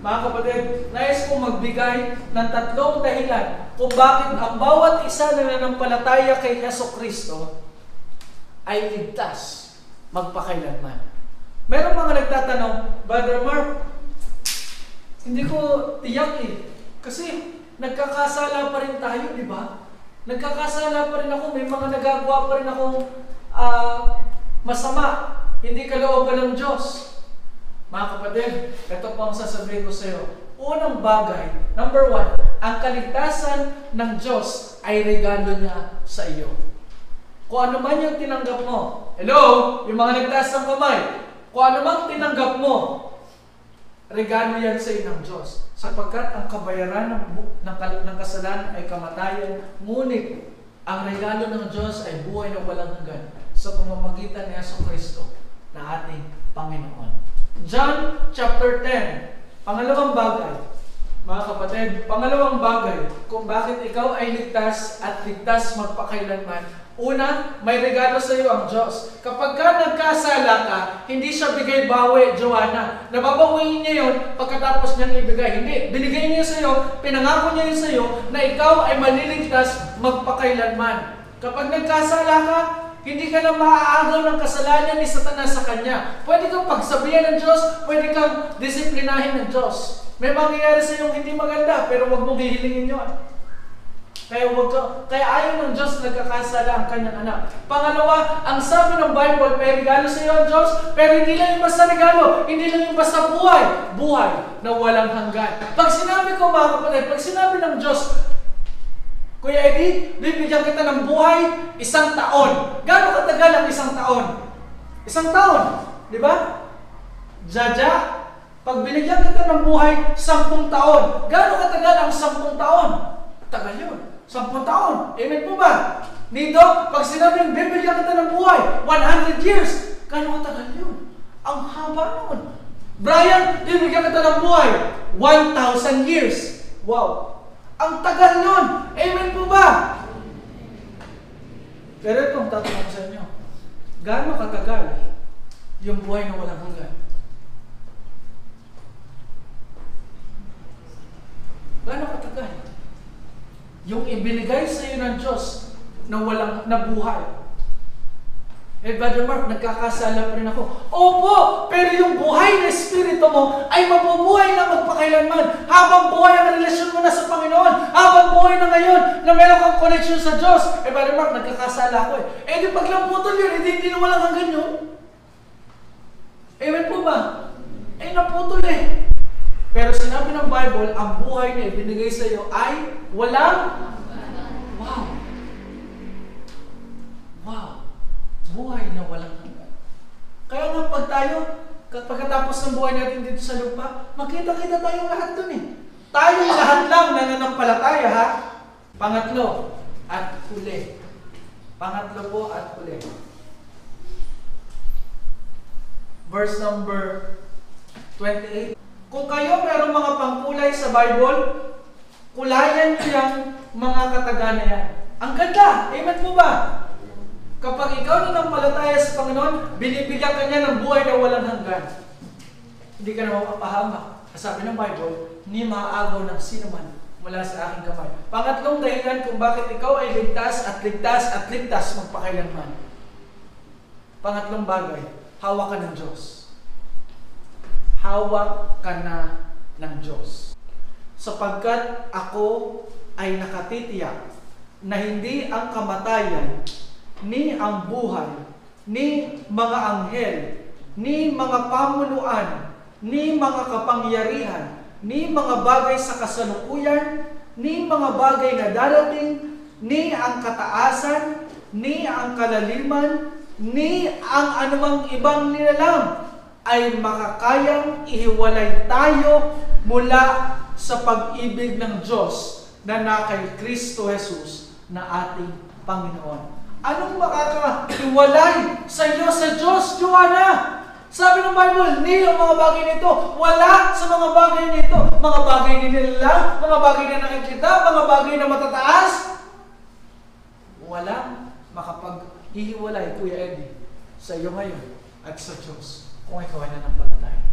Mga kapatid, nais kong magbigay ng tatlong dahilan kung bakit ang bawat isa na nanampalataya kay Heso Kristo ay ligtas magpakailanman. Meron mga nagtatanong, Brother Mark, hindi ko tiyak eh. Kasi nagkakasala pa rin tayo, di ba? Nagkakasala pa rin ako, may mga nagagawa pa rin akong uh, masama. Hindi kalooban ng Diyos. Mga kapatid, ito po ang sasabihin ko sa iyo. Unang bagay, number one, ang kaligtasan ng Diyos ay regalo niya sa iyo. Kung ano man yung tinanggap mo, hello, yung mga nagtaas ng kamay, kung ano man tinanggap mo, regalo yan sa iyo ng Diyos. Sapagkat ang kabayaran ng, ng, ng kasalanan ay kamatayan, ngunit ang regalo ng Diyos ay buhay na walang hanggan sa pamamagitan ni Yeso Kristo na ating Panginoon. John chapter 10, pangalawang bagay, mga kapatid, pangalawang bagay kung bakit ikaw ay ligtas at ligtas magpakailanman. Una, may regalo sa iyo ang Diyos. Kapag ka nagkasala ka, hindi siya bigay bawi, Joanna. Nababawiin niya yon pagkatapos niyang ibigay. Hindi, binigay niya sa iyo, pinangako niya sa iyo na ikaw ay maliligtas magpakailanman. Kapag nagkasala ka, hindi ka na maaagaw ng kasalanan ni Satanas sa kanya. Pwede kang pagsabihan ng Diyos, pwede kang disiplinahin ng Diyos. May mangyayari sa iyong hindi maganda, pero huwag mong hihilingin yun. Kaya, wag ka, kaya ayaw ng Diyos nagkakasala ang kanyang anak. Pangalawa, ang sabi ng Bible, may regalo sa iyo ang Diyos, pero hindi lang yung basta regalo, hindi lang yung basta buhay, buhay na walang hanggan. Pag sinabi ko mga kapatid, pag sinabi ng Diyos, Kuya Eddie, bibigyan kita ng buhay isang taon. Gano'ng katagal ang isang taon? Isang taon, di ba? Jaja, pag binigyan kita ng buhay, sampung taon. Gano'ng katagal ang sampung taon? Tagal yun. Sampung taon. Amen po ba? Nito, pag sinabing bibigyan kita ng buhay, 100 years. Gano'ng katagal yun? Ang haba nun. Brian, bibigyan kita ng buhay, 1,000 years. Wow. Ang tagal nun! Amen po ba? Pero itong tatanong sa inyo, gaano katagal yung buhay na walang hanggan? Gaano katagal? Yung ibinigay sa iyo ng Diyos na walang na buhay, eh, Brother Mark, nagkakasala pa rin ako. Opo, pero yung buhay na espiritu mo ay mabubuhay na magpakailanman. Habang buhay ang relasyon mo na sa Panginoon, habang buhay na ngayon na meron kang connection sa Diyos. Eh, Brother Mark, nagkakasala ako eh. Eh, di paglang putol yun, hindi, hindi na walang hanggan yun. Amen po ba? Eh, naputol eh. Pero sinabi ng Bible, ang buhay na ibinigay sa iyo ay walang buhay na walang hanggan. Kaya nga pag tayo, pagkatapos ng buhay natin dito sa lupa, makita-kita tayong lahat dun eh. Tayong lahat lang nananampalataya ha. Pangatlo, at huli. Pangatlo po at huli. Verse number 28. Kung kayo mayroong mga pangkulay sa Bible, kulayan niyo yung mga katagana yan. Ang ganda! Amen po ba? Ikaw nanampalataya sa Panginoon, binibigyan ka niya ng buhay na walang hanggan. Hindi ka na mapapahamak. Sabi ng Bible, ni maaagaw ng sino man mula sa aking kamay. Pangatlong dahilan kung bakit ikaw ay ligtas at ligtas at ligtas magpakailanman. Pangatlong bagay, hawak ka ng Diyos. Hawak ka na ng Diyos. Sapagkat ako ay nakatitiyak na hindi ang kamatayan ni ang buhay, ni mga anghel, ni mga pamunuan, ni mga kapangyarihan, ni mga bagay sa kasalukuyan, ni mga bagay na darating, ni ang kataasan, ni ang kalaliman, ni ang anumang ibang nilalang ay makakayang ihiwalay tayo mula sa pag-ibig ng Diyos na na kay Kristo Jesus na ating Panginoon. Anong makakahiwalay sa iyo sa Diyos, Joanna? Sabi ng Bible, ni ang mga bagay nito. Wala sa mga bagay nito. Mga bagay ni nila, mga bagay na nakikita, mga bagay na matataas. Walang makapaghihiwalay, Kuya Eddie, sa iyo ngayon at sa Diyos kung ikaw ay nanampalataya.